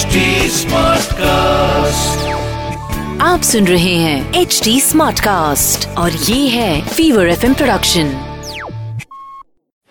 HD cast आप सुन रहे हैं एच डी स्मार्ट कास्ट और ये है फीवर एफ़ प्रोडक्शन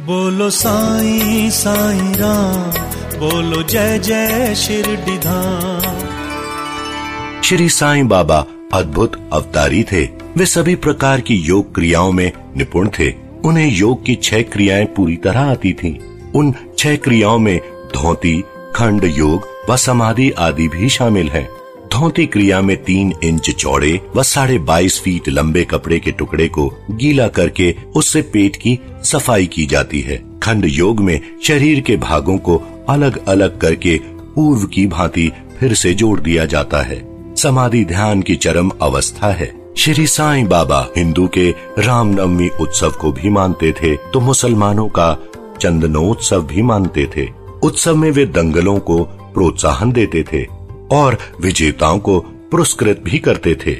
बोलो साई साई राम बोलो जय जय शिरडी धाम श्री साईं बाबा अद्भुत अवतारी थे। वे सभी प्रकार की योग क्रियाओं में निपुण थे। उन्हें योग की छह क्रियाएँ पूरी तरह आती थीं। उन छह क्रियाओं में धोती खंड योग व समाधि आदि भी शामिल है। धोती क्रिया में तीन इंच चौड़े व साढ़े बाईस फीट लंबे कपड़े के टुकड़े को गीला करके उससे पेट की सफ़ाई की जाती है। खंड योग में शरीर के भागों को अलग अलग करके पूर्व की भांति फिर से जोड़ दिया जाता है। समाधि ध्यान की चरम अवस्था है। श्री साईं बाबा हिंदू के रामनवमी उत्सव को भी मानते थे तो मुसलमानों का चंदनोत्सव भी मानते थे। उत्सव में वे दंगलों को प्रोत्साहन देते थे और विजेताओं को पुरस्कृत भी करते थे।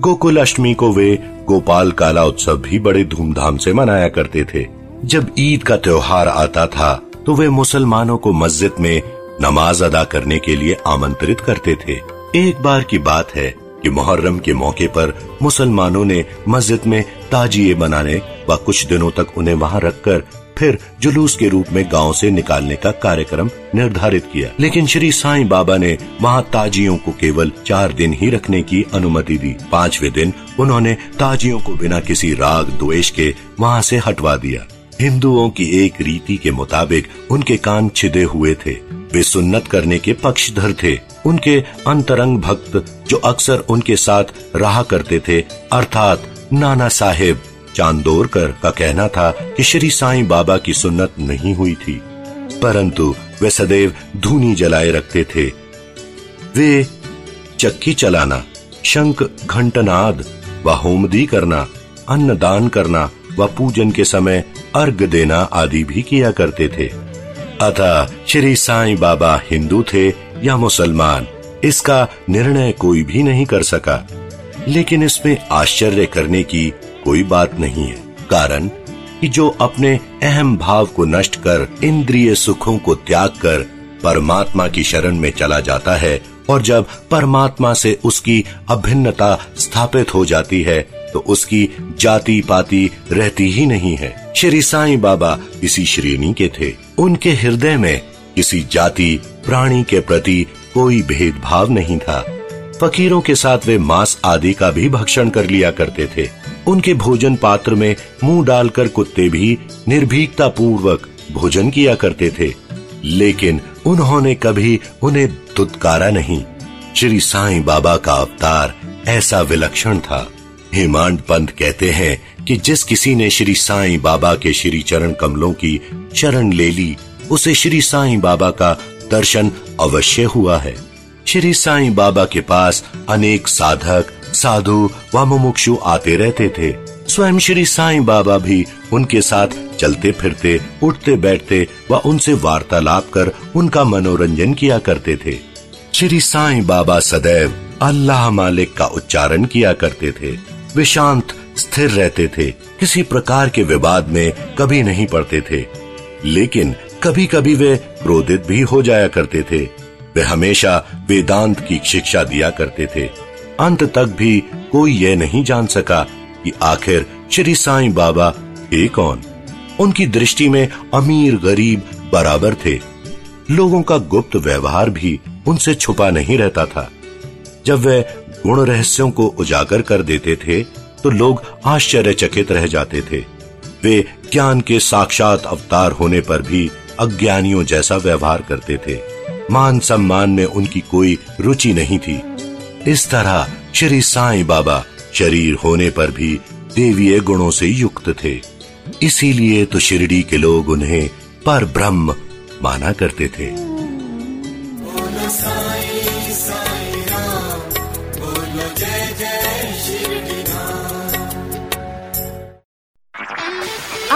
गोकुल अष्टमी को वे गोपाल काला उत्सव भी बड़े धूमधाम से मनाया करते थे। जब ईद का त्योहार आता था तो वे मुसलमानों को मस्जिद में नमाज़ अदा करने के लिए आमंत्रित करते थे। एक बार की बात है कि मुहर्रम के मौके पर मुसलमानों ने मस्जिद में ताजिए बनाने व कुछ दिनों तक उन्हें वहाँ रखकर फिर जुलूस के रूप में गाँव से निकालने का कार्यक्रम निर्धारित किया। लेकिन श्री साईं बाबा ने वहाँ ताजियों को केवल चार दिन ही रखने की अनुमति दी। पांचवे दिन उन्होंने ताजियों को बिना किसी राग द्वेष के वहाँ से हटवा दिया। हिंदुओं की एक रीति के मुताबिक उनके कान छिदे हुए थे। वे सुन्नत करने के पक्षधर थे। उनके अंतरंग भक्त जो अक्सर उनके साथ रहा करते थे, अर्थात नाना साहेब चांदोरकर का कहना था कि श्री साईं बाबा की सुन्नत नहीं हुई थी, परंतु वे सदैव धूनी जलाए रखते थे। वे चक्की चलाना, शंख घंटनाद व होमदी करना अन्न दान करना व पूजन के समय अर्घ देना आदि भी किया करते थे। अतः श्री साईं बाबा हिंदू थे या मुसलमान, इसका निर्णय कोई भी नहीं कर सका। लेकिन इसमें आश्चर्य करने की कोई बात नहीं है। कारण कि जो अपने अहम भाव को नष्ट कर इंद्रिय सुखों को त्याग कर परमात्मा की शरण में चला जाता है और जब परमात्मा से उसकी अभिन्नता स्थापित हो जाती है तो उसकी जाति पाति रहती ही नहीं है। श्री साईं बाबा इसी श्रेणी के थे। उनके हृदय में किसी जाति प्राणी के प्रति कोई भेदभाव नहीं था। फकीरों के साथ वे मांस आदि का भी भक्षण कर लिया करते थे। उनके भोजन पात्र में मुँह डालकर कुत्ते भी निर्भीकता पूर्वक भोजन किया करते थे। लेकिन उन्होंने कभी उन्हें दुत्कारा नहीं। श्री साईं बाबा का अवतार ऐसा विलक्षण था। हेमांड पंत कहते हैं कि जिस किसी ने श्री साईं बाबा के श्री चरण कमलों की चरण ले ली, उसे श्री साईं बाबा का दर्शन अवश्य हुआ है। श्री साईं बाबा के पास अनेक साधक, साधु व मुमुक्षु आते रहते थे। स्वयं श्री साईं बाबा भी उनके साथ चलते फिरते, उठते बैठते व उनसे वार्तालाप कर उनका मनोरंजन किया करते थे। श्री साईं बाबा सदैव अल्लाह मालिक का उच्चारण किया करते थे। वे शांत, स्थिर रहते थे। किसी प्रकार के विवाद में कभी नहीं पड़ते थे। लेकिन कभी कभी वे क्रोधित भी हो जाया करते थे। वे हमेशा वेदांत की शिक्षा दिया करते थे। अंत तक भी कोई यह नहीं जान सका कि आखिर श्री साईं बाबा थे कौन। उनकी दृष्टि में अमीर गरीब बराबर थे। लोगों का गुप्त व्यवहार भी उनसे छुपा नहीं रहता था। जब वे गुण रहस्यों को उजागर कर देते थे तो लोग आश्चर्यचकित रह जाते थे। वे ज्ञान के साक्षात अवतार होने पर भी अज्ञानियों जैसा व्यवहार करते थे। मान सम्मान में उनकी कोई रुचि नहीं थी। इस तरह श्री साईं बाबा शरीर होने पर भी देवीय गुणों से युक्त थे। इसीलिए तो शिरडी के लोग उन्हें पर ब्रह्म माना करते थे।